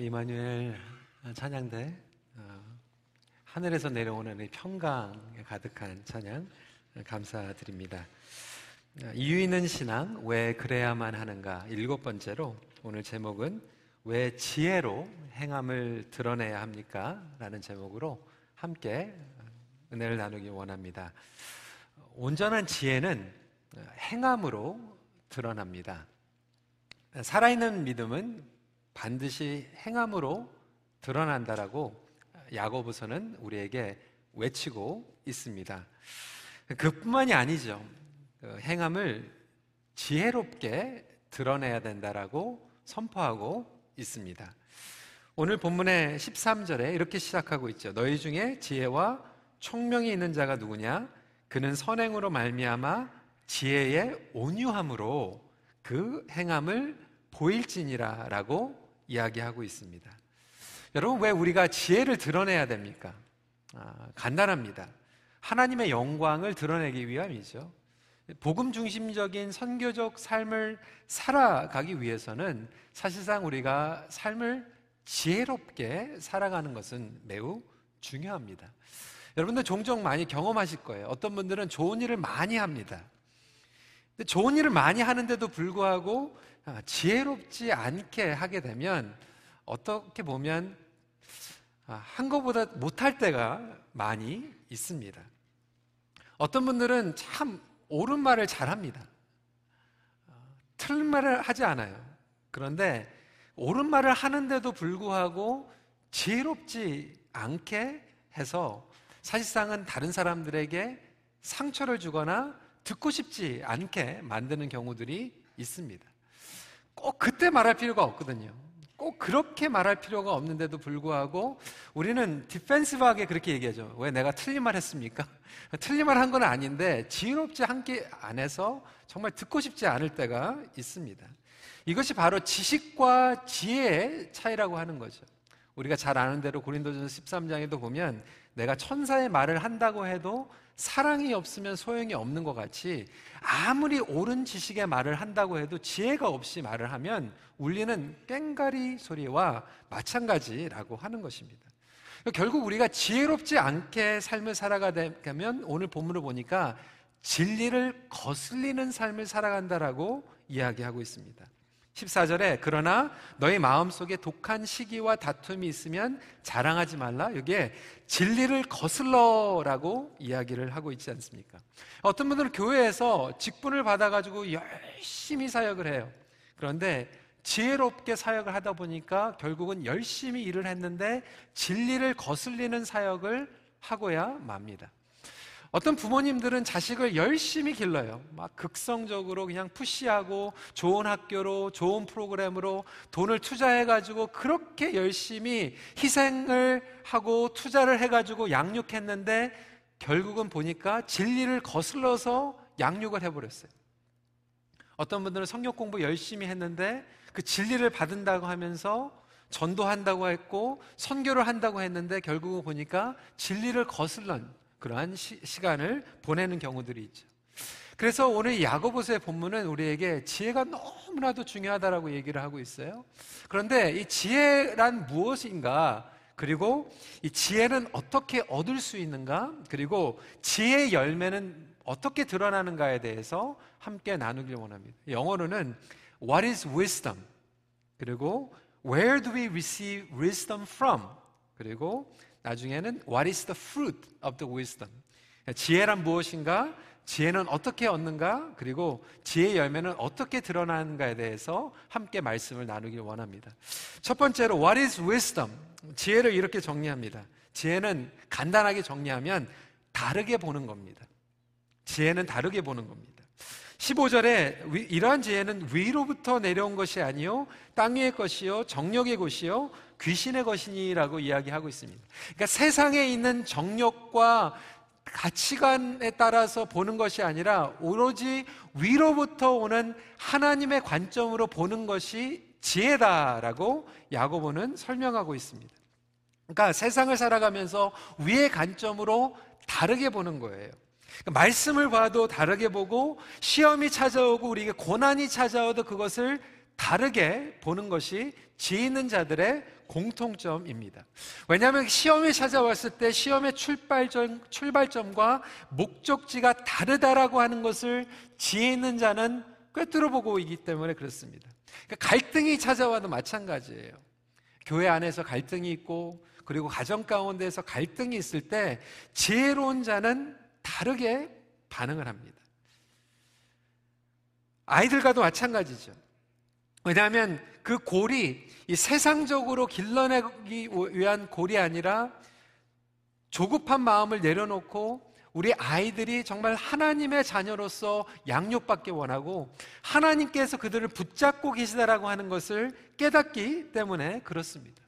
이마누엘 찬양대 어, 하늘에서 내려오는 평강에 가득한 찬양 감사드립니다. 이유 있는 신앙 왜 그래야만 하는가 일곱 번째로 오늘 제목은 왜 지혜로 행함을 드러내야 합니까? 라는 제목으로 함께 은혜를 나누기 원합니다. 온전한 지혜는 행함으로 드러납니다. 살아있는 믿음은 반드시 행함으로 드러난다라고 야고보서는 우리에게 외치고 있습니다. 그뿐만이 아니죠. 그 행함을 지혜롭게 드러내야 된다라고 선포하고 있습니다. 오늘 본문의 13절에 이렇게 시작하고 있죠. 너희 중에 지혜와 총명이 있는 자가 누구냐? 그는 선행으로 말미암아 지혜의 온유함으로 그 행함을 보일지니라라고 이야기하고 있습니다. 여러분 왜 우리가 지혜를 드러내야 됩니까? 아, 간단합니다. 하나님의 영광을 드러내기 위함이죠. 복음 중심적인 선교적 삶을 살아가기 위해서는 사실상 우리가 삶을 지혜롭게 살아가는 것은 매우 중요합니다. 여러분들 종종 많이 경험하실 거예요. 어떤 분들은 좋은 일을 많이 합니다. 근데 좋은 일을 많이 하는데도 불구하고 아, 지혜롭지 않게 하게 되면 어떻게 보면 아, 한 것보다 못할 때가 많이 있습니다. 어떤 분들은 참 옳은 말을 잘합니다. 아, 틀린 말을 하지 않아요. 그런데 옳은 말을 하는데도 불구하고 지혜롭지 않게 해서 사실상은 다른 사람들에게 상처를 주거나 듣고 싶지 않게 만드는 경우들이 있습니다. 꼭 그때 말할 필요가 없거든요. 꼭 그렇게 말할 필요가 없는데도 불구하고 우리는 디펜시브하게 그렇게 얘기하죠. 왜 내가 틀린 말 했습니까? 틀린 말 한 건 아닌데 지혜롭지 않게 안 해서 정말 듣고 싶지 않을 때가 있습니다. 이것이 바로 지식과 지혜의 차이라고 하는 거죠. 우리가 잘 아는 대로 고린도전서 13장에도 보면 내가 천사의 말을 한다고 해도 사랑이 없으면 소용이 없는 것 같이 아무리 옳은 지식의 말을 한다고 해도 지혜가 없이 말을 하면 울리는 꽹가리 소리와 마찬가지라고 하는 것입니다. 결국 우리가 지혜롭지 않게 삶을 살아가면 오늘 본문을 보니까 진리를 거슬리는 삶을 살아간다라고 이야기하고 있습니다. 14절에 그러나 너희 마음속에 독한 시기와 다툼이 있으면 자랑하지 말라. 여기에 진리를 거슬러라고 이야기를 하고 있지 않습니까? 어떤 분들은 교회에서 직분을 받아 가지고 열심히 사역을 해요. 그런데 지혜롭게 사역을 하다 보니까 결국은 열심히 일을 했는데 진리를 거슬리는 사역을 하고야 맙니다. 어떤 부모님들은 자식을 열심히 길러요. 막 극성적으로 그냥 푸시하고 좋은 학교로 좋은 프로그램으로 돈을 투자해가지고 그렇게 열심히 희생을 하고 투자를 해가지고 양육했는데 결국은 보니까 진리를 거슬러서 양육을 해버렸어요. 어떤 분들은 성역 공부 열심히 했는데 그 진리를 받은다고 하면서 전도한다고 했고 선교를 한다고 했는데 결국은 보니까 진리를 거슬런 그러한 시, 간을 보내는 경우들이 있죠. 그래서 오늘 야고보서의 본문은 우리에게 지혜가 너무나도 중요하다라고 얘기를 하고 있어요. 그런데 이 지혜란 무엇인가? 그리고 이 지혜는 어떻게 얻을 수 있는가? 그리고 지혜의 열매는 어떻게 드러나는가에 대해서 함께 나누길 원합니다. 영어로는 What is wisdom? 그리고 Where do we receive wisdom from? 그리고 나중에는 What is the fruit of the wisdom? 지혜란 무엇인가? 지혜는 어떻게 얻는가? 그리고 지혜의 열매는 어떻게 드러나는가에 대해서 함께 말씀을 나누길 원합니다. 첫 번째로 What is wisdom? 지혜를 이렇게 정리합니다. 지혜는 간단하게 정리하면 다르게 보는 겁니다. 지혜는 다르게 보는 겁니다. 15절에 이러한 지혜는 위로부터 내려온 것이 아니요 땅 위의 것이요 정력의 것이요 귀신의 것이니라고 이야기하고 있습니다. 그러니까 세상에 있는 정력과 가치관에 따라서 보는 것이 아니라 오로지 위로부터 오는 하나님의 관점으로 보는 것이 지혜다라고 야고보는 설명하고 있습니다. 그러니까 세상을 살아가면서 위의 관점으로 다르게 보는 거예요. 그러니까 말씀을 봐도 다르게 보고 시험이 찾아오고 우리에게 고난이 찾아와도 그것을 다르게 보는 것이 지혜 있는 자들의 공통점입니다. 왜냐하면 시험에 찾아왔을 때 시험의 출발점, 출발점과 목적지가 다르다라고 하는 것을 지혜 있는 자는 꿰뚫어 보고 있기 때문에 그렇습니다. 그러니까 갈등이 찾아와도 마찬가지예요. 교회 안에서 갈등이 있고 그리고 가정 가운데서 갈등이 있을 때 지혜로운 자는 다르게 반응을 합니다. 아이들과도 마찬가지죠. 왜냐하면 그 골이 이 세상적으로 길러내기 위한 골이 아니라 조급한 마음을 내려놓고 우리 아이들이 정말 하나님의 자녀로서 양육받기 원하고 하나님께서 그들을 붙잡고 계시다라고 하는 것을 깨닫기 때문에 그렇습니다.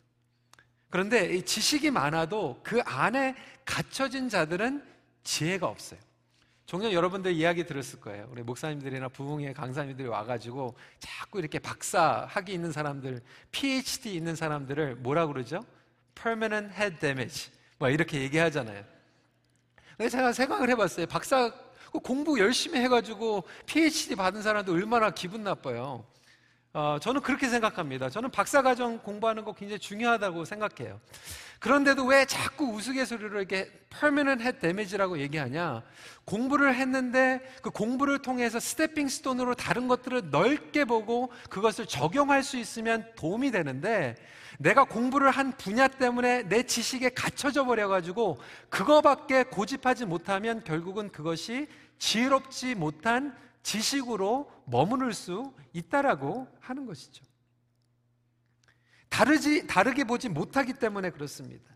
그런데 이 지식이 많아도 그 안에 갇혀진 자들은 지혜가 없어요. 종종 여러분들 이야기 들었을 거예요. 우리 목사님들이나 부흥회 강사님들이 와가지고 자꾸 이렇게 박사 학위 있는 사람들, PhD 있는 사람들을 뭐라 그러죠? Permanent Head Damage. 뭐 이렇게 얘기하잖아요. 그래서 제가 생각을 해봤어요. 박사 공부 열심히 해가지고 PhD 받은 사람도 얼마나 기분 나빠요. 어, 저는 그렇게 생각합니다. 저는 박사과정 공부하는 거 굉장히 중요하다고 생각해요. 그런데도 왜 자꾸 우스갯소리로 이렇게 permanent head damage라고 얘기하냐? 공부를 했는데 그 공부를 통해서 스태핑 스톤으로 다른 것들을 넓게 보고 그것을 적용할 수 있으면 도움이 되는데 내가 공부를 한 분야 때문에 내 지식에 갇혀져 버려가지고 그거밖에 고집하지 못하면 결국은 그것이 지혜롭지 못한 지식으로 머무를 수 있다라고 하는 것이죠. 다르지, 다르게 보지 못하기 때문에 그렇습니다.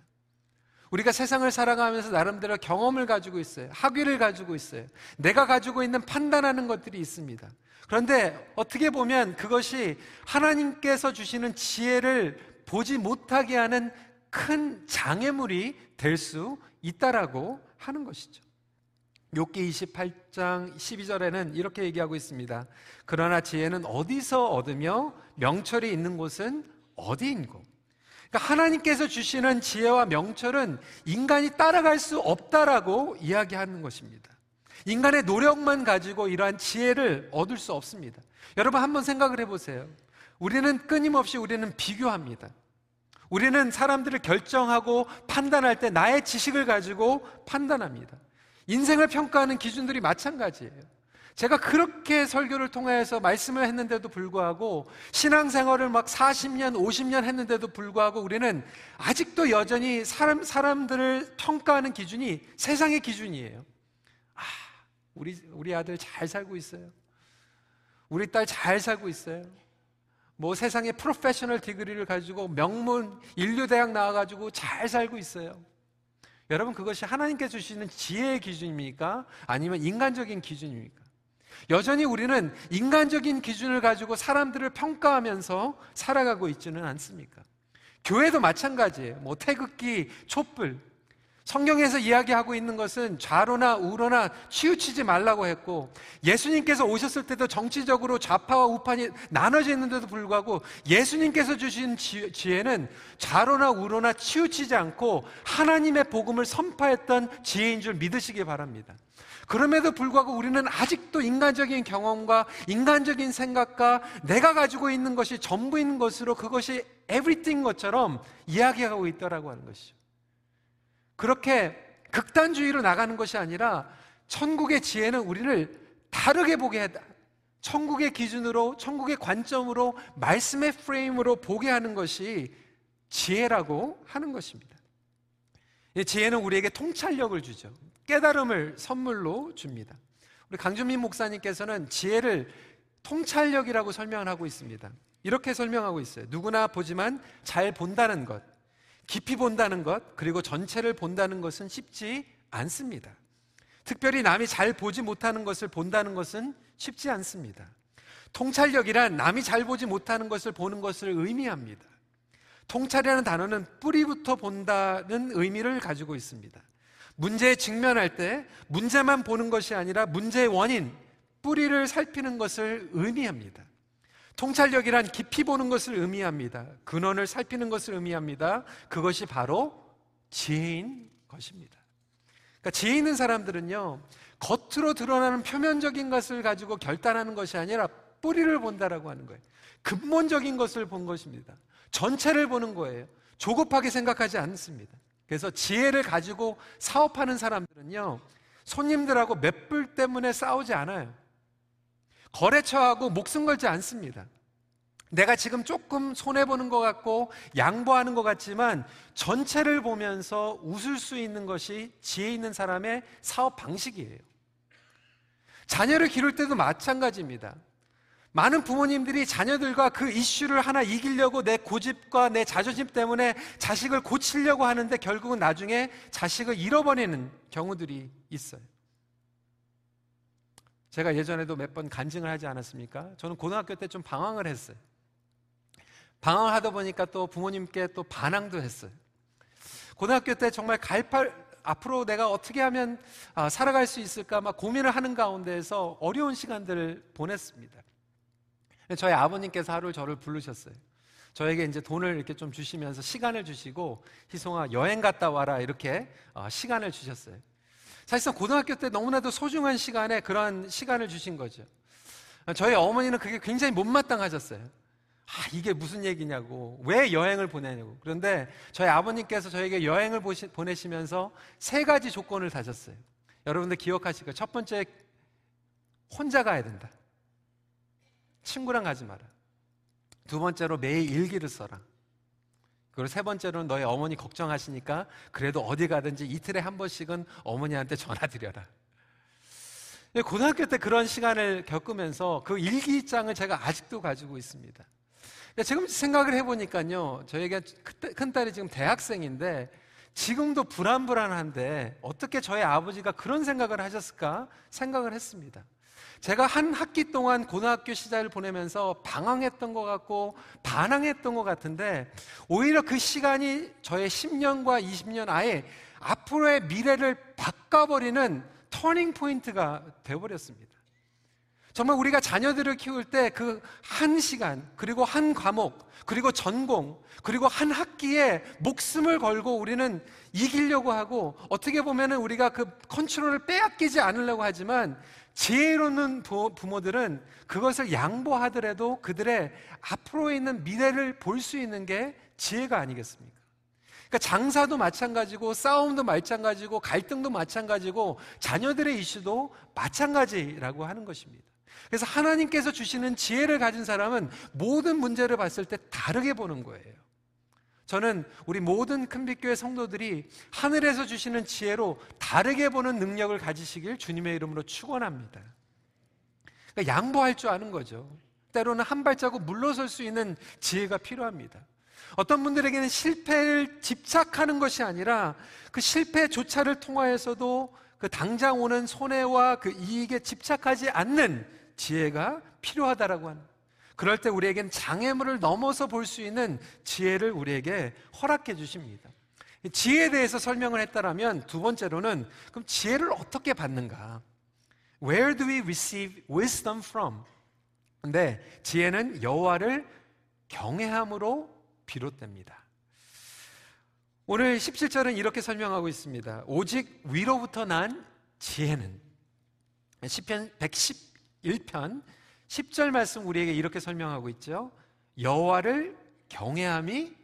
우리가 세상을 살아가면서 나름대로 경험을 가지고 있어요. 학위를 가지고 있어요. 내가 가지고 있는 판단하는 것들이 있습니다. 그런데 어떻게 보면 그것이 하나님께서 주시는 지혜를 보지 못하게 하는 큰 장애물이 될 수 있다라고 하는 것이죠. 욥기 28장 12절에는 이렇게 얘기하고 있습니다. 그러나 지혜는 어디서 얻으며 명철이 있는 곳은 어디인고? 그러니까 하나님께서 주시는 지혜와 명철은 인간이 따라갈 수 없다라고 이야기하는 것입니다. 인간의 노력만 가지고 이러한 지혜를 얻을 수 없습니다. 여러분 한번 생각을 해보세요. 우리는 끊임없이 우리는 비교합니다. 우리는 사람들을 결정하고 판단할 때 나의 지식을 가지고 판단합니다. 인생을 평가하는 기준들이 마찬가지예요. 제가 그렇게 설교를 통해서 말씀을 했는데도 불구하고 신앙생활을 막 40년, 50년 했는데도 불구하고 우리는 아직도 여전히 사람, 사람들을 평가하는 기준이 세상의 기준이에요. 아, 우리, 우리 아들 잘 살고 있어요. 우리 딸 잘 살고 있어요. 뭐 세상의 프로페셔널 디그리를 가지고 명문 인류대학 나와가지고 잘 살고 있어요. 여러분 그것이 하나님께 주시는 지혜의 기준입니까? 아니면 인간적인 기준입니까? 여전히 우리는 인간적인 기준을 가지고 사람들을 평가하면서 살아가고 있지는 않습니까? 교회도 마찬가지예요. 뭐 태극기, 촛불. 성경에서 이야기하고 있는 것은 좌로나 우로나 치우치지 말라고 했고 예수님께서 오셨을 때도 정치적으로 좌파와 우판이 나눠져 있는데도 불구하고 예수님께서 주신 지혜는 좌로나 우로나 치우치지 않고 하나님의 복음을 선포했던 지혜인 줄 믿으시기 바랍니다. 그럼에도 불구하고 우리는 아직도 인간적인 경험과 인간적인 생각과 내가 가지고 있는 것이 전부인 것으로 그것이 everything 것처럼 이야기하고 있다라고 하는 것이죠. 그렇게 극단주의로 나가는 것이 아니라 천국의 지혜는 우리를 다르게 보게 한다. 천국의 기준으로, 천국의 관점으로, 말씀의 프레임으로 보게 하는 것이 지혜라고 하는 것입니다. 지혜는 우리에게 통찰력을 주죠. 깨달음을 선물로 줍니다. 우리 강준민 목사님께서는 지혜를 통찰력이라고 설명을 하고 있습니다. 이렇게 설명하고 있어요. 누구나 보지만 잘 본다는 것, 깊이 본다는 것, 그리고 전체를 본다는 것은 쉽지 않습니다. 특별히 남이 잘 보지 못하는 것을 본다는 것은 쉽지 않습니다. 통찰력이란 남이 잘 보지 못하는 것을 보는 것을 의미합니다. 통찰이라는 단어는 뿌리부터 본다는 의미를 가지고 있습니다. 문제에 직면할 때 문제만 보는 것이 아니라 문제의 원인, 뿌리를 살피는 것을 의미합니다. 통찰력이란 깊이 보는 것을 의미합니다. 근원을 살피는 것을 의미합니다. 그것이 바로 지혜인 것입니다. 그러니까 지혜 있는 사람들은요, 겉으로 드러나는 표면적인 것을 가지고 결단하는 것이 아니라 뿌리를 본다라고 하는 거예요. 근본적인 것을 본 것입니다. 전체를 보는 거예요. 조급하게 생각하지 않습니다. 그래서 지혜를 가지고 사업하는 사람들은요, 손님들하고 맷불 때문에 싸우지 않아요. 거래처하고 목숨 걸지 않습니다. 내가 지금 조금 손해보는 것 같고 양보하는 것 같지만 전체를 보면서 웃을 수 있는 것이 지혜 있는 사람의 사업 방식이에요. 자녀를 기를 때도 마찬가지입니다. 많은 부모님들이 자녀들과 그 이슈를 하나 이기려고 내 고집과 내 자존심 때문에 자식을 고치려고 하는데 결국은 나중에 자식을 잃어버리는 경우들이 있어요. 제가 예전에도 몇 번 간증을 하지 않았습니까? 저는 고등학교 때 좀 방황을 했어요. 방황을 하다 보니까 또 부모님께 또 반항도 했어요. 고등학교 때 정말 갈팔, 앞으로 내가 어떻게 하면 아, 살아갈 수 있을까 막 고민을 하는 가운데에서 어려운 시간들을 보냈습니다. 저희 아버님께서 하루 저를 부르셨어요. 저에게 이제 돈을 이렇게 좀 주시면서 시간을 주시고 희송아 여행 갔다 와라 이렇게 어, 시간을 주셨어요. 사실상 고등학교 때 너무나도 소중한 시간에 그러한 시간을 주신 거죠. 저희 어머니는 그게 굉장히 못마땅하셨어요. 아, 이게 무슨 얘기냐고. 왜 여행을 보내냐고. 그런데 저희 아버님께서 저에게 여행을 보시, 보내시면서 세 가지 조건을 다셨어요. 여러분들 기억하실 거예요. 첫 번째, 혼자 가야 된다. 친구랑 가지 마라. 두 번째로 매일 일기를 써라. 그리고 세 번째로는 너희 어머니 걱정하시니까 그래도 어디 가든지 이틀에 한 번씩은 어머니한테 전화 드려라. 고등학교 때 그런 시간을 겪으면서 그 일기장을 제가 아직도 가지고 있습니다. 지금 생각을 해보니까요, 저희가 큰딸이 지금 대학생인데, 지금도 불안불안한데, 어떻게 저희 아버지가 그런 생각을 하셨을까 생각을 했습니다. 제가 한 학기 동안 고등학교 시절을 보내면서 방황했던 것 같고, 반항했던 것 같은데, 오히려 그 시간이 저의 10년과 20년 아예 앞으로의 미래를 바꿔버리는 turning point가 되어버렸습니다. 정말 우리가 자녀들을 키울 때 그 한 시간, 그리고 한 과목, 그리고 전공, 그리고 한 학기에 목숨을 걸고 우리는 이기려고 하고 어떻게 보면은 우리가 그 컨트롤을 빼앗기지 않으려고 하지만 지혜로운 부모들은 그것을 양보하더라도 그들의 앞으로 있는 미래를 볼 수 있는 게 지혜가 아니겠습니까? 그러니까 장사도 마찬가지고 싸움도 마찬가지고 갈등도 마찬가지고 자녀들의 이슈도 마찬가지라고 하는 것입니다. 그래서 하나님께서 주시는 지혜를 가진 사람은 모든 문제를 봤을 때 다르게 보는 거예요. 저는 우리 모든 큰빛교회 성도들이 하늘에서 주시는 지혜로 다르게 보는 능력을 가지시길 주님의 이름으로 축원합니다. 그러니까 양보할 줄 아는 거죠. 때로는 한 발자국 물러설 수 있는 지혜가 필요합니다. 어떤 분들에게는 실패를 집착하는 것이 아니라 그 실패조차를 통하여서도 그 당장 오는 손해와 그 이익에 집착하지 않는 지혜가 필요하다라고 하는. 그럴 때 우리에겐 장애물을 넘어서 볼 수 있는 지혜를 우리에게 허락해 주십니다. 지혜에 대해서 설명을 했다라면 두 번째로는 그럼 지혜를 어떻게 받는가? Where do we receive wisdom from? 근데 지혜는 여호와를 경외함으로 비롯됩니다. 오늘 17절은 이렇게 설명하고 있습니다. 오직 위로부터 난 지혜는 시편 110 1편 10절 말씀 우리에게 이렇게 설명하고 있죠. 여호와를 경외함이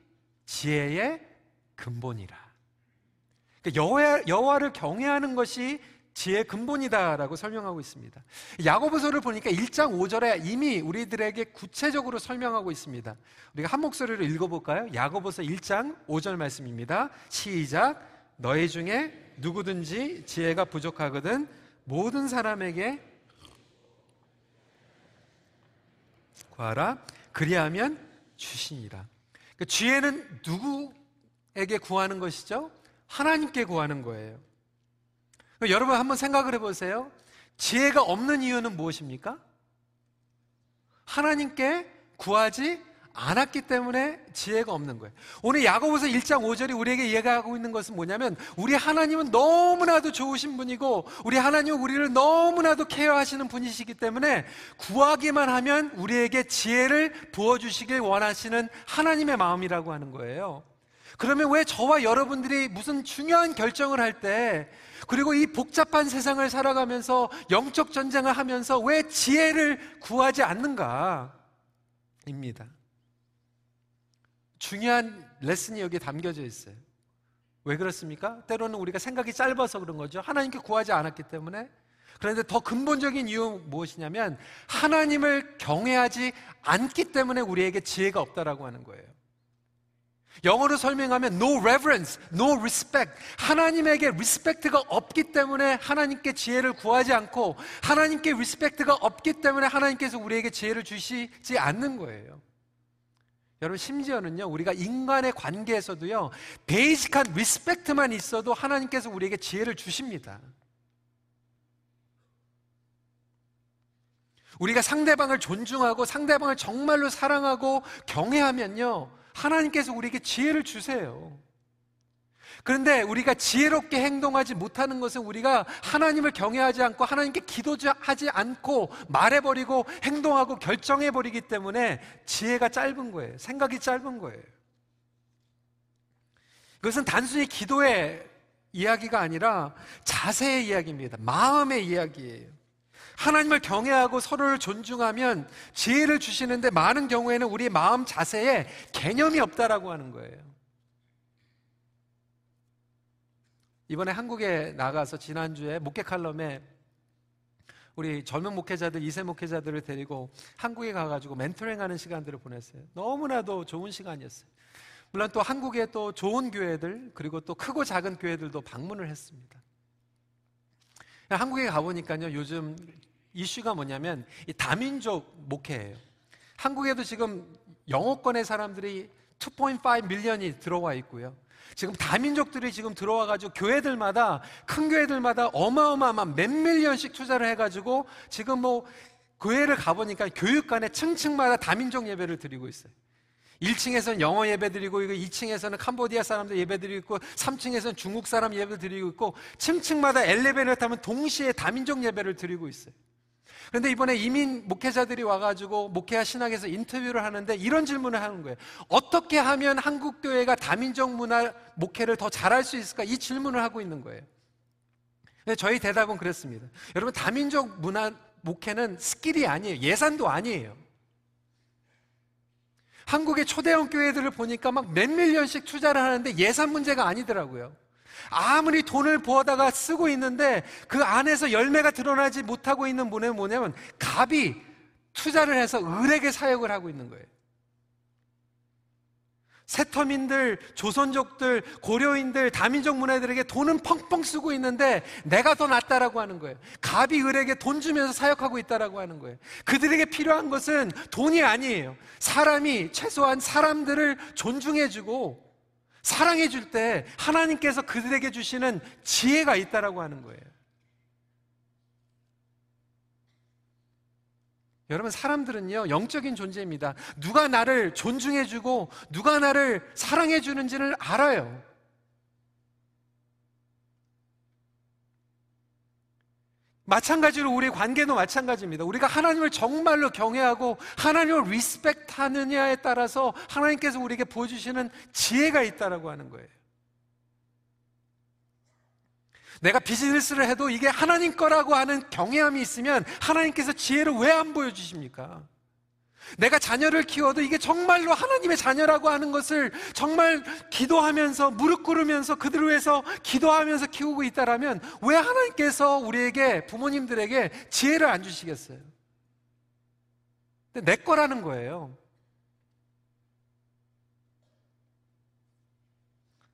지혜의 근본이라. 그러니까 여호와, 를 경외하는 것이 지혜의 근본이다라고 설명하고 있습니다. 야고보서를 보니까 1장 5절에 이미 우리들에게 구체적으로 설명하고 있습니다. 우리가 한 목소리로 읽어볼까요? 야고보서 1장 5절 말씀입니다. 시작. 너희 중에 누구든지 지혜가 부족하거든 모든 사람에게 구하라. 그리하면 주시니라. 그 지혜는 누구에게 구하는 것이죠? 하나님께 구하는 거예요. 여러분 한번 생각을 해보세요. 지혜가 없는 이유는 무엇입니까? 하나님께 구하지 않았기 때문에 지혜가 없는 거예요. 오늘 야고보서 1장 5절이 우리에게 이해하고 있는 것은 뭐냐면 우리 하나님은 너무나도 좋으신 분이고 우리 하나님은 우리를 너무나도 케어하시는 분이시기 때문에 구하기만 하면 우리에게 지혜를 부어 주시길 원하시는 하나님의 마음이라고 하는 거예요. 그러면 왜 저와 여러분들이 무슨 중요한 결정을 할 때, 그리고 이 복잡한 세상을 살아가면서 영적 전쟁을 하면서 왜 지혜를 구하지 않는가? 입니다. 중요한 레슨이 여기에 담겨져 있어요. 왜 그렇습니까? 때로는 우리가 생각이 짧아서 그런 거죠. 하나님께 구하지 않았기 때문에. 그런데 더 근본적인 이유 무엇이냐면 하나님을 경외하지 않기 때문에 우리에게 지혜가 없다라고 하는 거예요. 영어로 설명하면 no reverence, no respect. 하나님에게 respect가 없기 때문에 하나님께 지혜를 구하지 않고 하나님께 respect가 없기 때문에 하나님께서 우리에게 지혜를 주시지 않는 거예요. 여러분 심지어는요 우리가 인간의 관계에서도요 베이직한 리스펙트만 있어도 하나님께서 우리에게 지혜를 주십니다. 우리가 상대방을 존중하고 상대방을 정말로 사랑하고 경외하면요 하나님께서 우리에게 지혜를 주세요. 그런데 우리가 지혜롭게 행동하지 못하는 것은 우리가 하나님을 경외하지 않고 하나님께 기도하지 않고 말해버리고 행동하고 결정해버리기 때문에 지혜가 짧은 거예요. 생각이 짧은 거예요. 그것은 단순히 기도의 이야기가 아니라 자세의 이야기입니다. 마음의 이야기예요. 하나님을 경외하고 서로를 존중하면 지혜를 주시는데 많은 경우에는 우리 마음 자세에 개념이 없다라고 하는 거예요. 이번에 한국에 나가서 지난주에 목회 칼럼에 우리 젊은 목회자들, 이세 목회자들을 데리고 한국에 가가지고 멘토링 하는 시간들을 보냈어요. 너무나도 좋은 시간이었어요. 물론 또 한국에 또 좋은 교회들, 그리고 또 크고 작은 교회들도 방문을 했습니다. 한국에 가보니까요, 요즘 이슈가 뭐냐면 이 다민족 목회예요. 한국에도 지금 영어권의 사람들이 2.5 밀리언이 들어와 있고요. 지금 다민족들이 지금 들어와가지고 교회들마다 큰 교회들마다 어마어마한 몇 밀리언씩 투자를 해가지고 지금 뭐 교회를 가보니까 교육관에 층층마다 다민족 예배를 드리고 있어요. 1층에서는 영어 예배 드리고 2층에서는 캄보디아 사람들 예배 드리고 있고 3층에서는 중국 사람 예배 드리고 있고 층층마다 엘리베이터 타면 동시에 다민족 예배를 드리고 있어요. 그런데 이번에 이민 목회자들이 와가지고 목회와 신학에서 인터뷰를 하는데 이런 질문을 하는 거예요. 어떻게 하면 한국 교회가 다민족 문화 목회를 더 잘할 수 있을까? 이 질문을 하고 있는 거예요. 저희 대답은 그랬습니다. 여러분, 다민족 문화 목회는 skill이 아니에요. 예산도 아니에요. 한국의 초대형 교회들을 보니까 막 몇 밀리언씩 투자를 하는데 예산 문제가 아니더라고요. 아무리 돈을 부어다가 쓰고 있는데 그 안에서 열매가 드러나지 못하고 있는 분은 뭐냐면 갑이 투자를 해서 을에게 사역을 하고 있는 거예요. 세터민들, 조선족들, 고려인들, 다민족 문화들에게 돈은 펑펑 쓰고 있는데 내가 더 낫다라고 하는 거예요. 갑이 을에게 돈 주면서 사역하고 있다라고 하는 거예요. 그들에게 필요한 것은 돈이 아니에요. 사람이 최소한 사람들을 존중해주고 사랑해 줄 때 하나님께서 그들에게 주시는 지혜가 있다라고 하는 거예요. 여러분 사람들은요 영적인 존재입니다. 누가 나를 존중해 주고 누가 나를 사랑해 주는지를 알아요. 마찬가지로 우리 관계도 마찬가지입니다. 우리가 하나님을 정말로 경외하고 하나님을 respect 하느냐에 따라서 하나님께서 우리에게 보여주시는 지혜가 있다라고 하는 거예요. 내가 비즈니스를 해도 이게 하나님 거라고 하는 경외함이 있으면 하나님께서 지혜를 왜 안 보여주십니까? 내가 자녀를 키워도 이게 정말로 하나님의 자녀라고 하는 것을 정말 기도하면서 무릎 꿇으면서 그들을 위해서 기도하면서 키우고 있다라면 왜 하나님께서 우리에게 부모님들에게 지혜를 안 주시겠어요? 근데 내 거라는 거예요.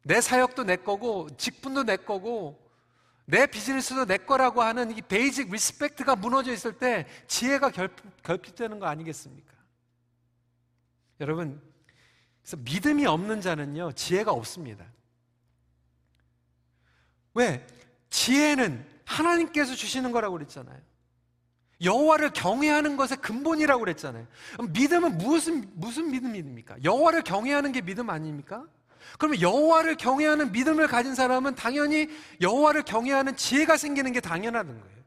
내 사역도 내 거고 직분도 내 거고 내 비즈니스도 내 거라고 하는 이 basic respect가 무너져 있을 때 지혜가 결핍, 결핍되는 거 아니겠습니까? 여러분, 그래서 믿음이 없는 자는요, 지혜가 없습니다. 왜? 지혜는 하나님께서 주시는 거라고 그랬잖아요. 여호와를 경외하는 것의 근본이라고 그랬잖아요. 믿음은 무슨 무슨 믿음입니까? 여호와를 경외하는 게 믿음 아닙니까? 그러면 여호와를 경외하는 믿음을 가진 사람은 당연히 여호와를 경외하는 지혜가 생기는 게 당연하던 거예요.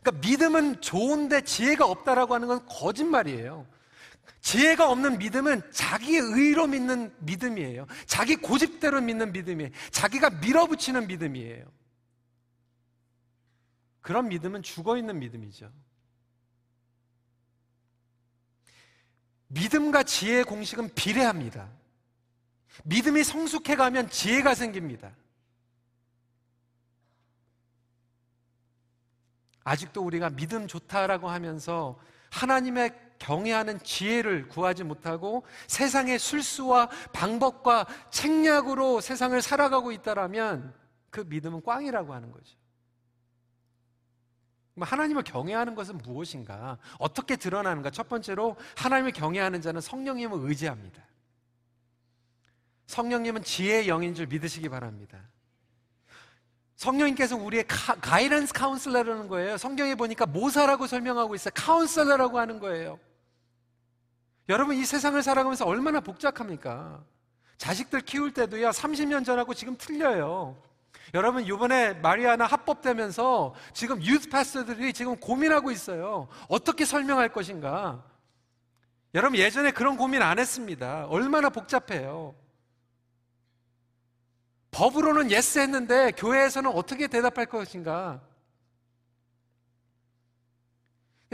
그러니까 믿음은 좋은데 지혜가 없다라고 하는 건 거짓말이에요. 지혜가 없는 믿음은 자기의 의로 믿는 믿음이에요. 자기 고집대로 믿는 믿음이에요. 자기가 밀어붙이는 믿음이에요. 그런 믿음은 죽어 있는 믿음이죠. 믿음과 지혜의 공식은 비례합니다. 믿음이 성숙해 가면 지혜가 생깁니다. 아직도 우리가 믿음 좋다라고 하면서 하나님의 경외하는 지혜를 구하지 못하고 세상의 술수와 방법과 책략으로 세상을 살아가고 있다라면 그 믿음은 꽝이라고 하는 거죠. 하나님을 경외하는 것은 무엇인가? 어떻게 드러나는가? 첫 번째로 하나님을 경외하는 자는 성령님을 의지합니다. 성령님은 지혜의 영인 줄 믿으시기 바랍니다. 성령님께서 우리의 가, 가이런스 카운슬러라는 거예요. 성경에 보니까 모사라고 설명하고 있어요. 카운슬러라고 하는 거예요. 여러분 이 세상을 살아가면서 얼마나 복잡합니까? 자식들 키울 때도요 30년 전하고 지금 틀려요. 여러분 이번에 마리화나 합법되면서 지금 유스 파스터들이 지금 고민하고 있어요. 어떻게 설명할 것인가? 여러분 예전에 그런 고민 안 했습니다. 얼마나 복잡해요. 법으로는 yes 했는데 교회에서는 어떻게 대답할 것인가?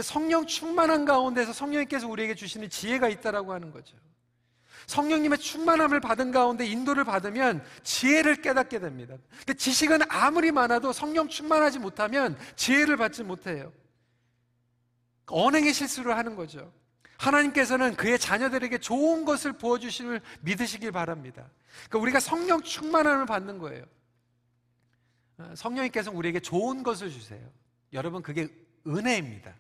성령 충만한 가운데서 성령님께서 우리에게 주시는 지혜가 있다라고 하는 거죠. 성령님의 충만함을 받은 가운데 인도를 받으면 지혜를 깨닫게 됩니다. 그러니까 지식은 아무리 많아도 성령 충만하지 못하면 지혜를 받지 못해요. 언행의 실수를 하는 거죠. 하나님께서는 그의 자녀들에게 좋은 것을 부어주심을 믿으시길 바랍니다. 그러니까 우리가 성령 충만함을 받는 거예요. 아, 성령님께서 우리에게 좋은 것을 주세요. 여러분, 그게 은혜입니다.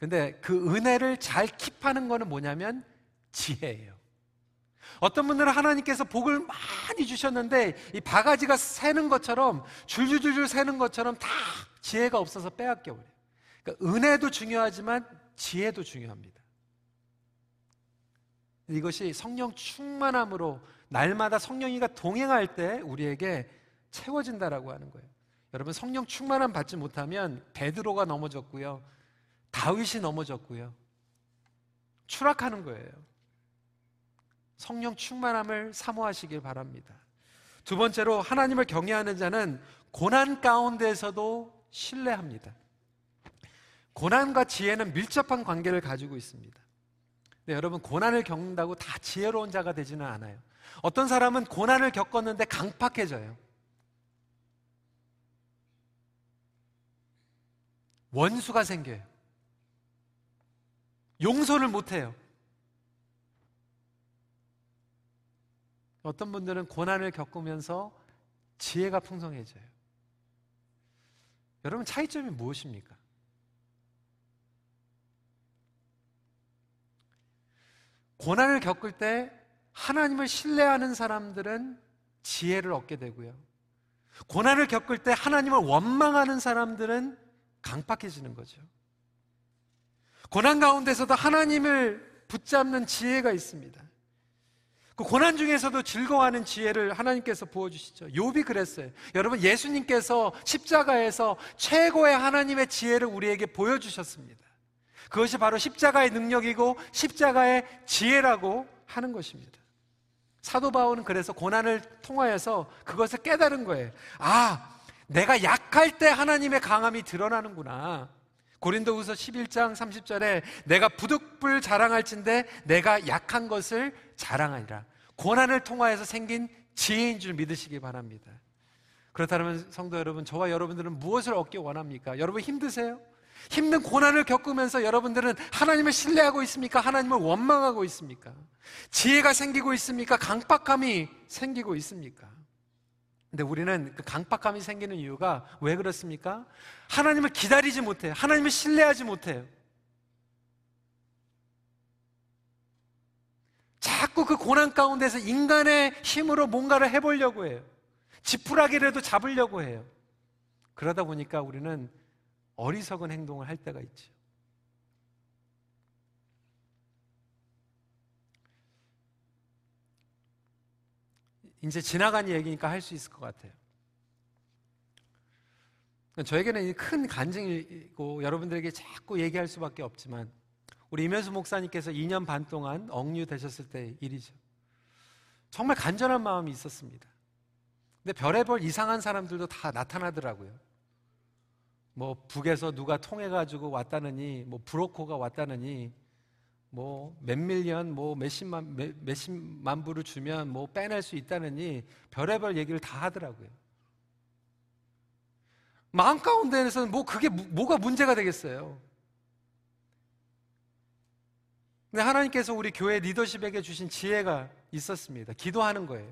근데 그 은혜를 잘 킵하는 거는 뭐냐면 지혜예요. 어떤 분들은 하나님께서 복을 많이 주셨는데 이 바가지가 새는 것처럼 줄줄줄줄 새는 것처럼 다 지혜가 없어서 빼앗겨 버려요. 그러니까 은혜도 중요하지만 지혜도 중요합니다. 이것이 성령 충만함으로 날마다 성령이가 동행할 때 우리에게 채워진다라고 하는 거예요. 여러분 성령 충만함 받지 못하면 베드로가 넘어졌고요. 다윗이 넘어졌고요. 추락하는 거예요. 성령 충만함을 사모하시길 바랍니다. 두 번째로 하나님을 경외하는 자는 고난 가운데서도 신뢰합니다. 고난과 지혜는 밀접한 관계를 가지고 있습니다. 네, 여러분 고난을 겪는다고 다 지혜로운 자가 되지는 않아요. 어떤 사람은 고난을 겪었는데 강팍해져요. 원수가 생겨요. 용서를 못해요. 어떤 분들은 고난을 겪으면서 지혜가 풍성해져요. 여러분 차이점이 무엇입니까? 고난을 겪을 때 하나님을 신뢰하는 사람들은 지혜를 얻게 되고요. 고난을 겪을 때 하나님을 원망하는 사람들은 강팍해지는 거죠. 고난 가운데서도 하나님을 붙잡는 지혜가 있습니다. 그 고난 중에서도 즐거워하는 지혜를 하나님께서 부어주시죠. 욥이 그랬어요. 여러분 예수님께서 십자가에서 최고의 하나님의 지혜를 우리에게 보여주셨습니다. 그것이 바로 십자가의 능력이고 십자가의 지혜라고 하는 것입니다. 사도 바울은 그래서 고난을 통하여서 그것을 깨달은 거예요. 아, 내가 약할 때 하나님의 강함이 드러나는구나. 고린도후서 11장 30절에 내가 부득불 자랑할진데 내가 약한 것을 자랑하리라. 고난을 통하여서 생긴 지혜인 줄 믿으시기 바랍니다. 그렇다면 성도 여러분, 저와 여러분들은 무엇을 얻기 원합니까? 여러분 힘드세요? 힘든 고난을 겪으면서 여러분들은 하나님을 신뢰하고 있습니까? 하나님을 원망하고 있습니까? 지혜가 생기고 있습니까? 강박함이 생기고 있습니까? 근데 우리는 그 강박함이 생기는 이유가 왜 그렇습니까? 하나님을 기다리지 못해요. 하나님을 신뢰하지 못해요. 자꾸 그 고난 가운데서 인간의 힘으로 뭔가를 해보려고 해요. 지푸라기라도 잡으려고 해요. 그러다 보니까 우리는 어리석은 행동을 할 때가 있죠. 이제 지나간 얘기니까 할 수 있을 것 같아요. 저에게는 큰 간증이고 여러분들에게 자꾸 얘기할 수밖에 없지만 우리 임현수 목사님께서 2년 반 동안 억류 되셨을 때 일이죠. 정말 간절한 마음이 있었습니다. 근데 별의별 이상한 사람들도 다 나타나더라고요. 뭐 북에서 누가 통해 가지고 왔다느니 뭐 브로커가 왔다느니 뭐 몇 밀리언 뭐 몇십만 몇, 몇십만 불을 주면 뭐 빼낼 수 있다느니 별의별 얘기를 다 하더라고요. 마음 가운데에서는 뭐 그게 뭐가 문제가 되겠어요. 근데 하나님께서 우리 교회 리더십에게 주신 지혜가 있었습니다. 기도하는 거예요.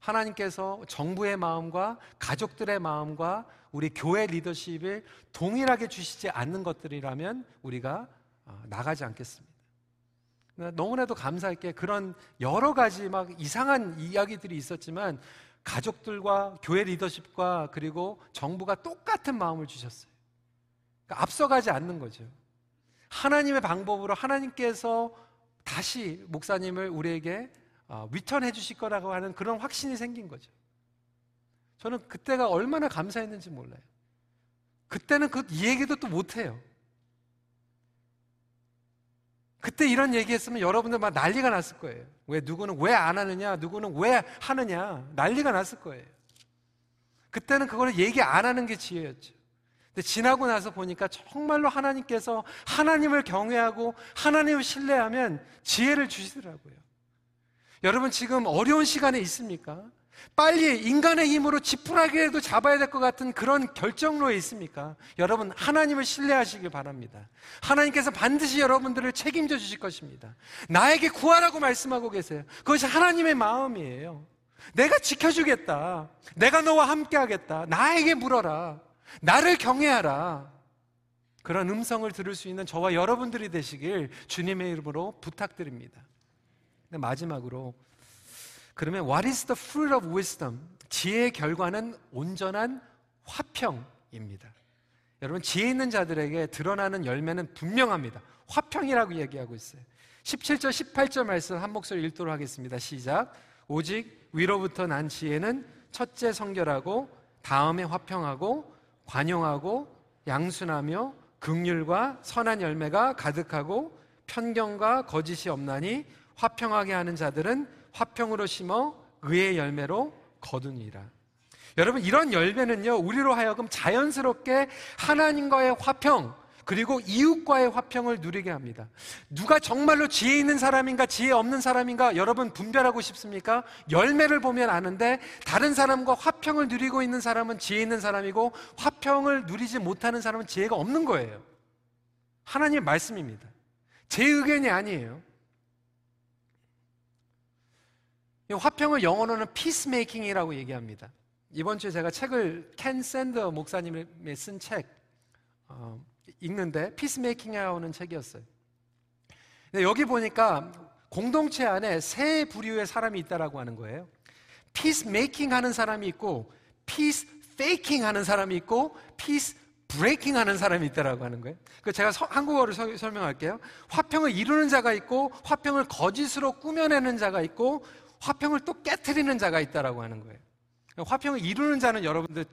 하나님께서 정부의 마음과 가족들의 마음과 우리 교회 리더십을 동일하게 주시지 않는 것들이라면 우리가 어, 나가지 않겠습니다. 너무나도 감사할 게 그런 여러 가지 막 이상한 이야기들이 있었지만 가족들과 교회 리더십과 그리고 정부가 똑같은 마음을 주셨어요. 그러니까 앞서가지 않는 거죠. 하나님의 방법으로 하나님께서 다시 목사님을 우리에게 어, 주실 거라고 하는 그런 확신이 생긴 거죠. 저는 그때가 얼마나 감사했는지 몰라요. 그때는 그 얘기도 또 못해요. 그때 이런 얘기 했으면 여러분들 막 난리가 났을 거예요. 왜 누구는 왜 안 하느냐, 누구는 왜 하느냐, 난리가 났을 거예요. 그때는 그거를 얘기 안 하는 게 지혜였죠. 근데 지나고 나서 보니까 정말로 하나님께서 하나님을 경외하고 하나님을 신뢰하면 지혜를 주시더라고요. 여러분 지금 어려운 시간에 있습니까? 빨리 인간의 힘으로 지푸라기라도 잡아야 될 것 같은 그런 결정로에 있습니까? 여러분, 하나님을 신뢰하시길 바랍니다. 하나님께서 반드시 여러분들을 책임져 주실 것입니다. 나에게 구하라고 말씀하고 계세요. 그것이 하나님의 마음이에요. 내가 지켜주겠다. 내가 너와 함께 하겠다. 나에게 물어라. 나를 경외하라. 그런 음성을 들을 수 있는 저와 여러분들이 되시길 주님의 이름으로 부탁드립니다. 마지막으로 그러면 what is the fruit of wisdom? 지혜의 결과는 온전한 화평입니다. 여러분 지혜 있는 자들에게 드러나는 열매는 분명합니다. 화평이라고 얘기하고 있어요. 17절 18절 말씀 한 목소리 읽도록 하겠습니다. 시작. 오직 위로부터 난 지혜는 첫째 성결하고 다음에 화평하고 관용하고 양순하며 극률과 선한 열매가 가득하고 편견과 거짓이 없나니 화평하게 하는 자들은 화평으로 심어 의의 열매로 거두니라. 여러분 이런 열매는요 우리로 하여금 자연스럽게 하나님과의 화평 그리고 이웃과의 화평을 누리게 합니다. 누가 정말로 지혜 있는 사람인가 지혜 없는 사람인가 여러분 분별하고 싶습니까? 열매를 보면 아는데 다른 사람과 화평을 누리고 있는 사람은 지혜 있는 사람이고 화평을 누리지 못하는 사람은 지혜가 없는 거예요. 하나님의 말씀입니다. 제 의견이 아니에요. 화평을 영어로는 peacemaking이라고 얘기합니다. 이번 주에 제가 책을 켄 샌더 목사님이 쓴 책, 어, 읽는데 peacemaking이라는 책이었어요. 여기 보니까 공동체 안에 세 부류의 사람이 있다라고 하는 거예요. peacemaking 하는 사람이 있고, peace faking 하는 사람이 있고, peace breaking 하는 사람이 있다라고 하는 거예요. 그 제가 서, 한국어로 서, 설명할게요. 화평을 이루는 자가 있고, 화평을 거짓으로 꾸며내는 자가 있고, 화평을 또 깨뜨리는 자가 있다라고 하는 거예요. 화평을 이루는 자는 여러분들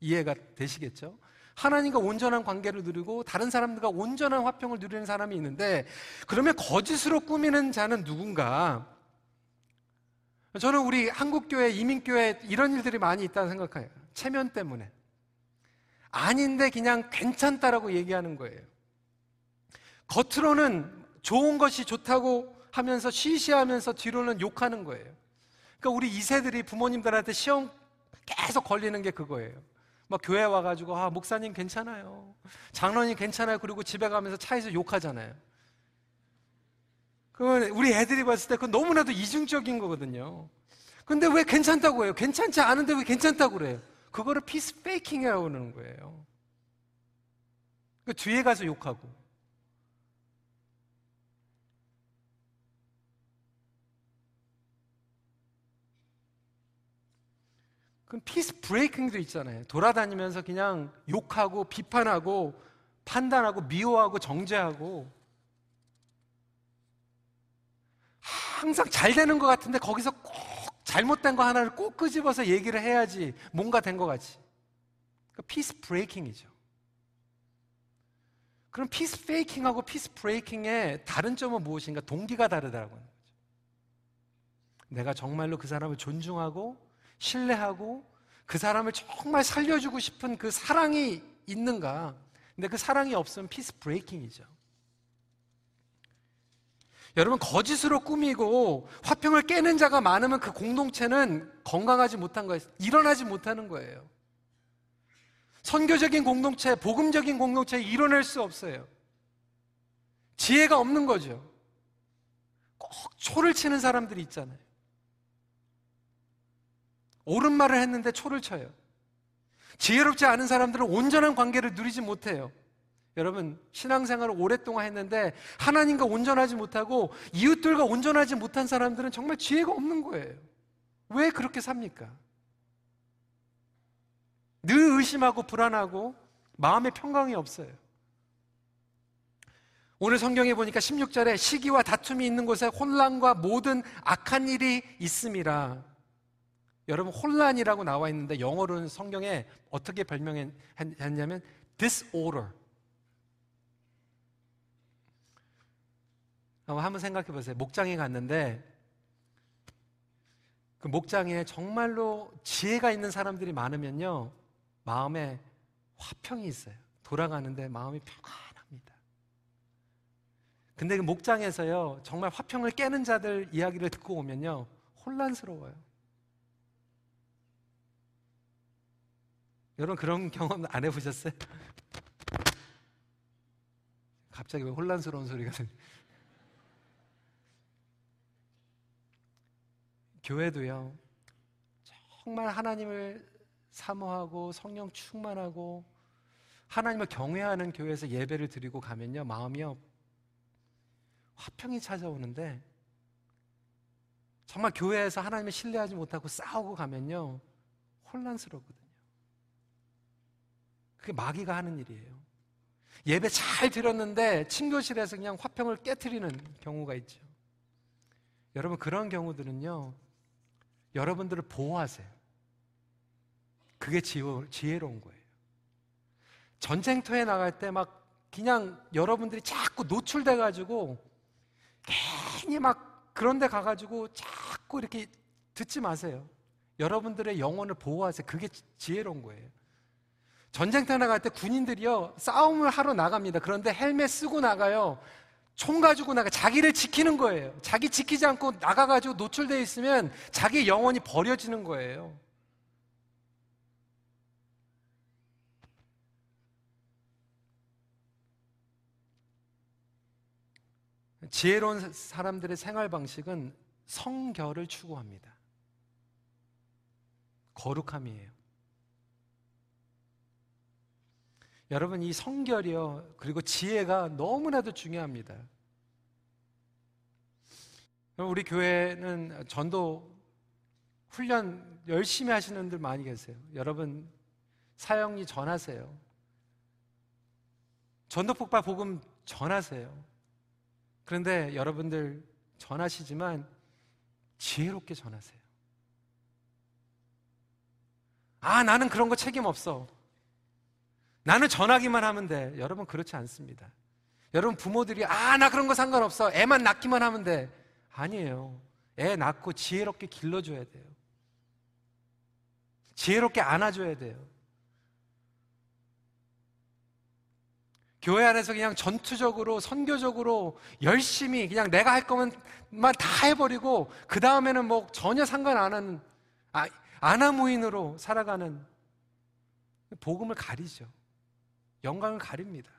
이해가 되시겠죠? 하나님과 온전한 관계를 누리고 다른 사람들과 온전한 화평을 누리는 사람이 있는데 그러면 거짓으로 꾸미는 자는 누군가? 저는 우리 한국교회, 이민교회 이런 일들이 많이 있다고 생각해요. 체면 때문에. 아닌데 그냥 괜찮다라고 얘기하는 거예요. 겉으로는 좋은 것이 좋다고 하면서 시시하면서 뒤로는 욕하는 거예요. 그러니까 우리 이세들이 부모님들한테 시험 계속 걸리는 게 그거예요. 막 교회 와가지고 아 목사님 괜찮아요, 장로님 괜찮아요. 그리고 집에 가면서 차에서 욕하잖아요. 그건 우리 애들이 봤을 때 그건 너무나도 이중적인 거거든요. 근데 왜 괜찮다고 해요? 괜찮지 않은데 왜 괜찮다고 그래요? 그거를 peace faking이라고 하는 거예요. 그 뒤에 가서 욕하고. 그럼 peace breaking도 있잖아요. 돌아다니면서 그냥 욕하고 비판하고 판단하고 미워하고 정죄하고 항상 잘 되는 것 같은데 거기서 꼭 잘못된 거 하나를 꼭 끄집어서 얘기를 해야지 뭔가 된 것 같이. 그러니까 peace breaking이죠. 그럼 peace faking하고 peace breaking의 다른 점은 무엇인가? 동기가 다르다고 하는 거죠. 내가 정말로 그 사람을 존중하고 신뢰하고 그 사람을 정말 살려주고 싶은 그 사랑이 있는가? 근데 그 사랑이 없으면 peace breaking이죠. 여러분 거짓으로 꾸미고 화평을 깨는 자가 많으면 그 공동체는 건강하지 못한 거예요. 일어나지 못하는 거예요. 선교적인 공동체, 복음적인 공동체 이뤄낼 수 없어요. 지혜가 없는 거죠. 꼭 초를 치는 사람들이 있잖아요. 옳은 말을 했는데 초를 쳐요. 지혜롭지 않은 사람들은 온전한 관계를 누리지 못해요. 여러분, 신앙생활을 오랫동안 했는데 하나님과 온전하지 못하고 이웃들과 온전하지 못한 사람들은 정말 지혜가 없는 거예요. 왜 그렇게 삽니까? 늘 의심하고 불안하고 마음의 평강이 없어요. 오늘 성경에 보니까 16절에 시기와 다툼이 있는 곳에 혼란과 모든 악한 일이 있음이라. 여러분 혼란이라고 나와 있는데 영어로는 성경에 어떻게 별명했냐면 disorder. 한번 생각해 보세요. 목장에 갔는데 그 목장에 정말로 지혜가 있는 사람들이 많으면요. 마음에 화평이 있어요. 돌아가는데 마음이 평안합니다. 근데 그 목장에서요, 정말 화평을 깨는 자들 이야기를 듣고 오면요, 혼란스러워요. 여러분 그런 경험 안 해보셨어요? 갑자기 왜 혼란스러운 소리가 들려? 교회도요, 정말 하나님을 사모하고 성령 충만하고 하나님을 경외하는 교회에서 예배를 드리고 가면요, 마음이요, 화평이 찾아오는데, 정말 교회에서 하나님을 신뢰하지 못하고 싸우고 가면요, 혼란스럽거든요. 그게 마귀가 하는 일이에요. 예배 잘 드렸는데 친교실에서 그냥 화평을 깨뜨리는 경우가 있죠. 여러분 그런 경우들은요. 여러분들을 보호하세요. 그게 지혜 로운 거예요. 전쟁터에 나갈 때 막 그냥 여러분들이 자꾸 노출돼 가지고 괜히 막 그런 데 가가지고 자꾸 이렇게 듣지 마세요. 여러분들의 영혼을 보호하세요. 그게 지혜로운 거예요. 전쟁터 나갈 때 군인들이요, 싸움을 하러 나갑니다. 그런데 헬멧 쓰고 나가요. 총 가지고 나가 자기를 지키는 거예요. 자기 지키지 않고 나가가지고 노출되어 있으면 자기 영혼이 버려지는 거예요. 지혜로운 사람들의 생활 방식은 성결을 추구합니다. 거룩함이에요. 여러분 이 성결이요 그리고 지혜가 너무나도 중요합니다. 우리 교회는 전도 훈련 열심히 하시는 분들 많이 계세요. 여러분 사형리 전하세요. 전도 폭발 복음 전하세요. 그런데 여러분들 전하시지만 지혜롭게 전하세요. 아, 나는 그런 거 책임 없어. 나는 전하기만 하면 돼. 여러분 그렇지 않습니다. 여러분 부모들이 아, 나 그런 거 상관없어. 애만 낳기만 하면 돼. 아니에요. 애 낳고 지혜롭게 길러줘야 돼요. 지혜롭게 안아줘야 돼요. 교회 안에서 그냥 전투적으로, 선교적으로 열심히 그냥 내가 할 거면 다 해버리고 그 다음에는 뭐 전혀 상관 안 하는 아, 아나무인으로 살아가는 복음을 가리죠. 영광을 가립니다.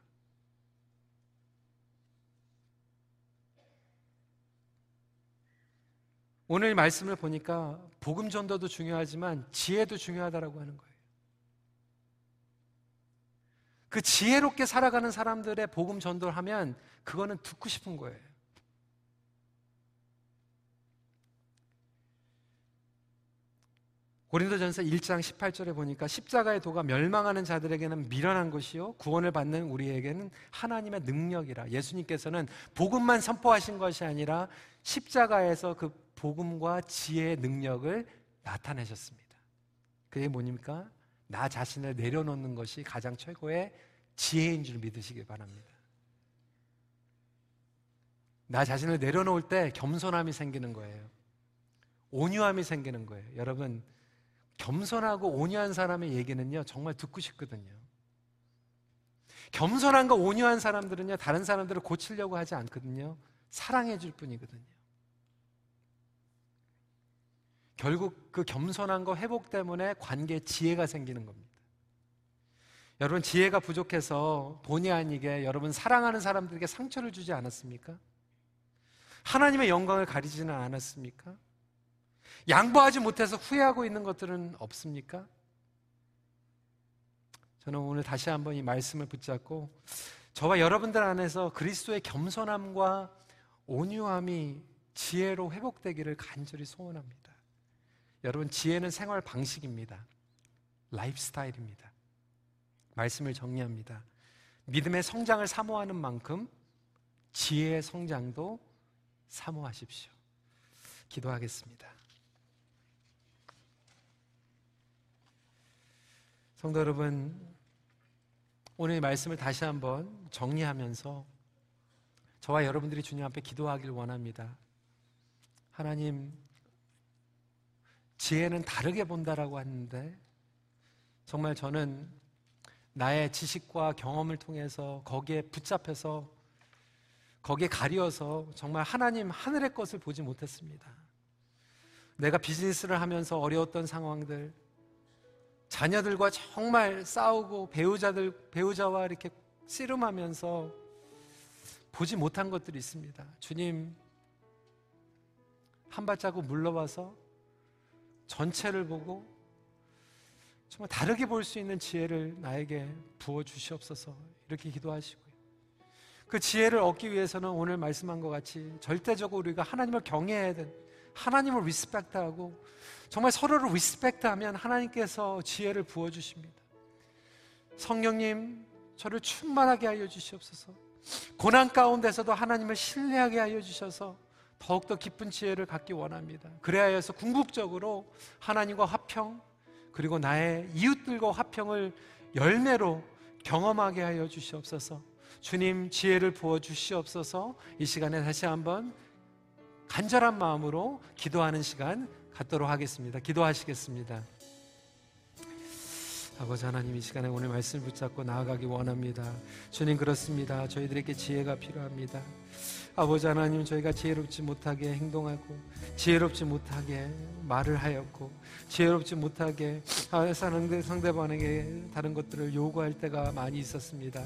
오늘 말씀을 보니까 복음 전도도 중요하지만 지혜도 중요하다라고 하는 거예요. 그 지혜롭게 살아가는 사람들의 복음 전도를 하면 그거는 듣고 싶은 거예요. 고린도전서 1장 18절에 보니까 십자가의 도가 멸망하는 자들에게는 미련한 것이요 구원을 받는 우리에게는 하나님의 능력이라. 예수님께서는 복음만 선포하신 것이 아니라 십자가에서 그 복음과 지혜의 능력을 나타내셨습니다. 그게 뭐입니까? 나 자신을 내려놓는 것이 가장 최고의 지혜인 줄 믿으시길 바랍니다. 나 자신을 내려놓을 때 겸손함이 생기는 거예요. 온유함이 생기는 거예요. 여러분, 겸손하고 온유한 사람의 얘기는요, 정말 듣고 싶거든요. 겸손한과 온유한 사람들은요, 다른 사람들을 고치려고 하지 않거든요. 사랑해 줄 뿐이거든요. 결국 그 겸손한 거 회복 때문에 관계에 지혜가 생기는 겁니다. 여러분, 지혜가 부족해서 본의 아니게 여러분 사랑하는 사람들에게 상처를 주지 않았습니까? 하나님의 영광을 가리지는 않았습니까? 양보하지 못해서 후회하고 있는 것들은 없습니까? 저는 오늘 다시 한번 이 말씀을 붙잡고 저와 여러분들 안에서 그리스도의 겸손함과 온유함이 지혜로 회복되기를 간절히 소원합니다. 여러분, 지혜는 생활 방식입니다. 라이프 스타일입니다. 말씀을 정리합니다. 믿음의 성장을 사모하는 만큼 지혜의 성장도 사모하십시오. 기도하겠습니다. 성도 여러분, 오늘 말씀을 다시 한번 정리하면서 저와 여러분들이 주님 앞에 기도하길 원합니다. 하나님, 지혜는 다르게 본다라고 하는데 정말 저는 나의 지식과 경험을 통해서 거기에 붙잡혀서 거기에 가려서 정말 하나님 하늘의 것을 보지 못했습니다. 내가 비즈니스를 하면서 어려웠던 상황들, 자녀들과 정말 싸우고 배우자들 배우자와 이렇게 씨름하면서 보지 못한 것들이 있습니다. 주님 한 발자국 물러와서 전체를 보고 정말 다르게 볼 수 있는 지혜를 나에게 부어 주시옵소서 이렇게 기도하시고요. 그 지혜를 얻기 위해서는 오늘 말씀한 것 같이 절대적으로 우리가 하나님을 경외해야 된 하나님을 respect하고 정말 서로를 respect하면 하나님께서 지혜를 부어 주십니다. 성령님 저를 충만하게 하여 주시옵소서. 고난 가운데서도 하나님을 신뢰하게 하여 주셔서 더욱더 깊은 지혜를 갖기 원합니다. 그리하여서 궁극적으로 하나님과 화평, 그리고 나의 이웃들과 화평을 열매로 경험하게 하여 주시옵소서. 주님 지혜를 부어 주시옵소서. 이 시간에 다시 한번 간절한 마음으로 기도하는 시간 갖도록 하겠습니다. 기도하시겠습니다. 아버지 하나님 이 시간에 오늘 말씀을 붙잡고 나아가기 원합니다. 주님 그렇습니다. 저희들에게 지혜가 필요합니다. 아버지 하나님 저희가 지혜롭지 못하게 행동하고 지혜롭지 못하게 말을 하였고 지혜롭지 못하게 사는 상대방에게 다른 것들을 요구할 때가 많이 있었습니다.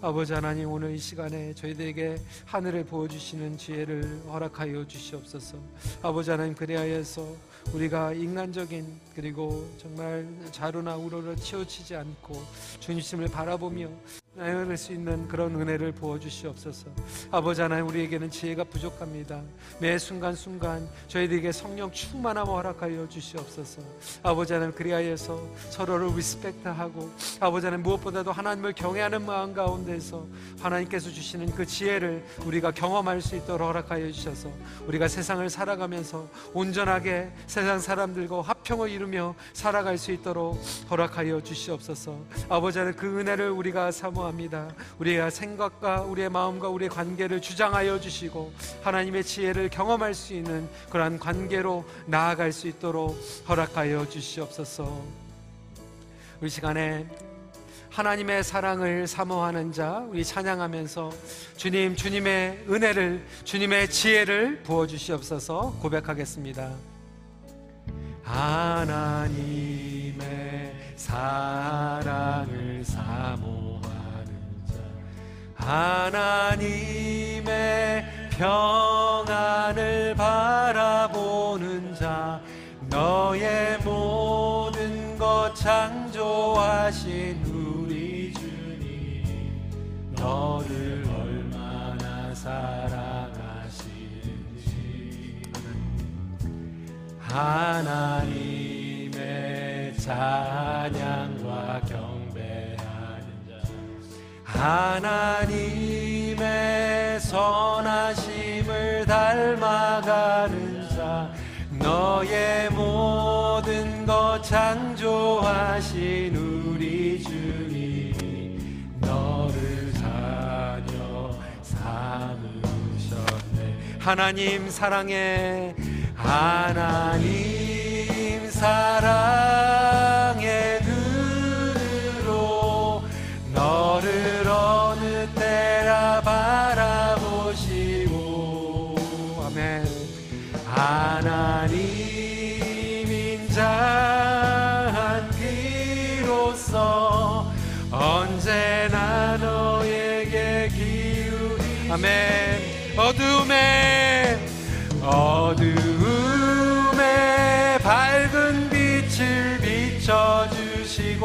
아버지 하나님 오늘 이 시간에 저희들에게 하늘을 보여주시는 지혜를 허락하여 주시옵소서. 아버지 하나님 그리하여서 우리가 인간적인 그리고 정말 자루나 우로를 치우치지 않고 주님을 바라보며 나열할 수 있는 그런 은혜를 부어주시옵소서. 아버지 하나님 우리에게는 지혜가 부족합니다. 매 순간순간 저희들에게 성령 충만함 허락하여 주시옵소서. 아버지 하나님 그리하여서 서로를 리스펙트하고 아버지 하나님 무엇보다도 하나님을 경외하는 마음 가운데서 하나님께서 주시는 그 지혜를 우리가 경험할 수 있도록 허락하여 주셔서 우리가 세상을 살아가면서 온전하게 세상 사람들과 화평을 이루며 살아갈 수 있도록 허락하여 주시옵소서. 아버지 하나님 그 은혜를 우리가 사모하 기도합니다. 우리의 생각과 우리의 마음과 우리의 관계를 주장하여 주시고 하나님의 지혜를 경험할 수 있는 그러한 관계로 나아갈 수 있도록 허락하여 주시옵소서. 우리 시간에 하나님의 사랑을 사모하는 자 우리 찬양하면서 주님 주님의 은혜를 주님의 지혜를 부어 주시옵소서 고백하겠습니다. 하나님의 사랑을 사모 하 하나님의 평안을 바라보는 자 너의 모든 것 창조하신 우리 주님 너를 얼마나 사랑하시는지. 하나님의 찬양과 경 하나님의 선하심을 닮아가는 자 너의 모든 것 창조하신 우리 주님 너를 자녀 삼으셨네. 하나님 사랑해. 하나님 사랑 아멘 어둠에 어두움에 밝은 빛을 비춰주시고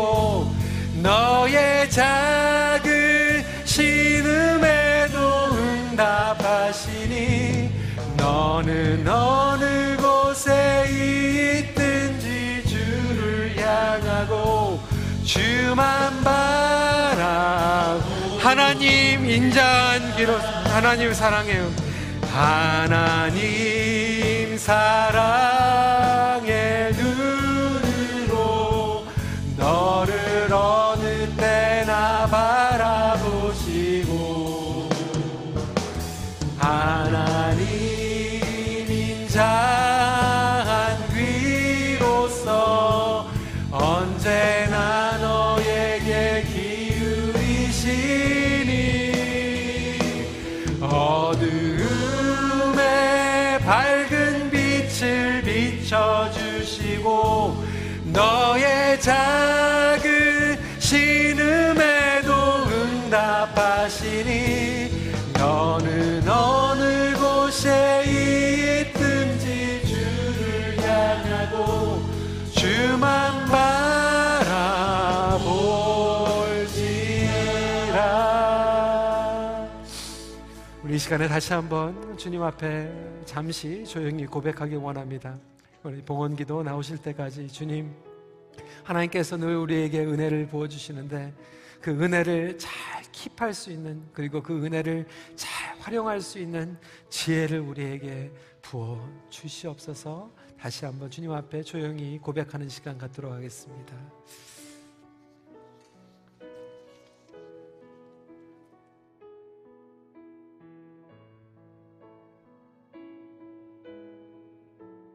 너의 작은 신음에도 응답하시니 너는 어느 곳에 있든지 주를 향하고 주만 바라고 하나님 인자한 길로 하나님 사랑해요. 하나님 사랑의 눈으로 너를 어느 때나 바라보시고 하나 시간에 다시 한번 주님 앞에 잠시 조용히 고백하기 원합니다. 우리 봉헌 기도 나오실 때까지 주님 하나님께서 늘 우리에게 은혜를 부어 주시는데 그 은혜를 잘 킵할 수 있는 그리고 그 은혜를 잘 활용할 수 있는 지혜를 우리에게 부어 주시옵소서. 다시 한번 주님 앞에 조용히 고백하는 시간 갖도록 하겠습니다.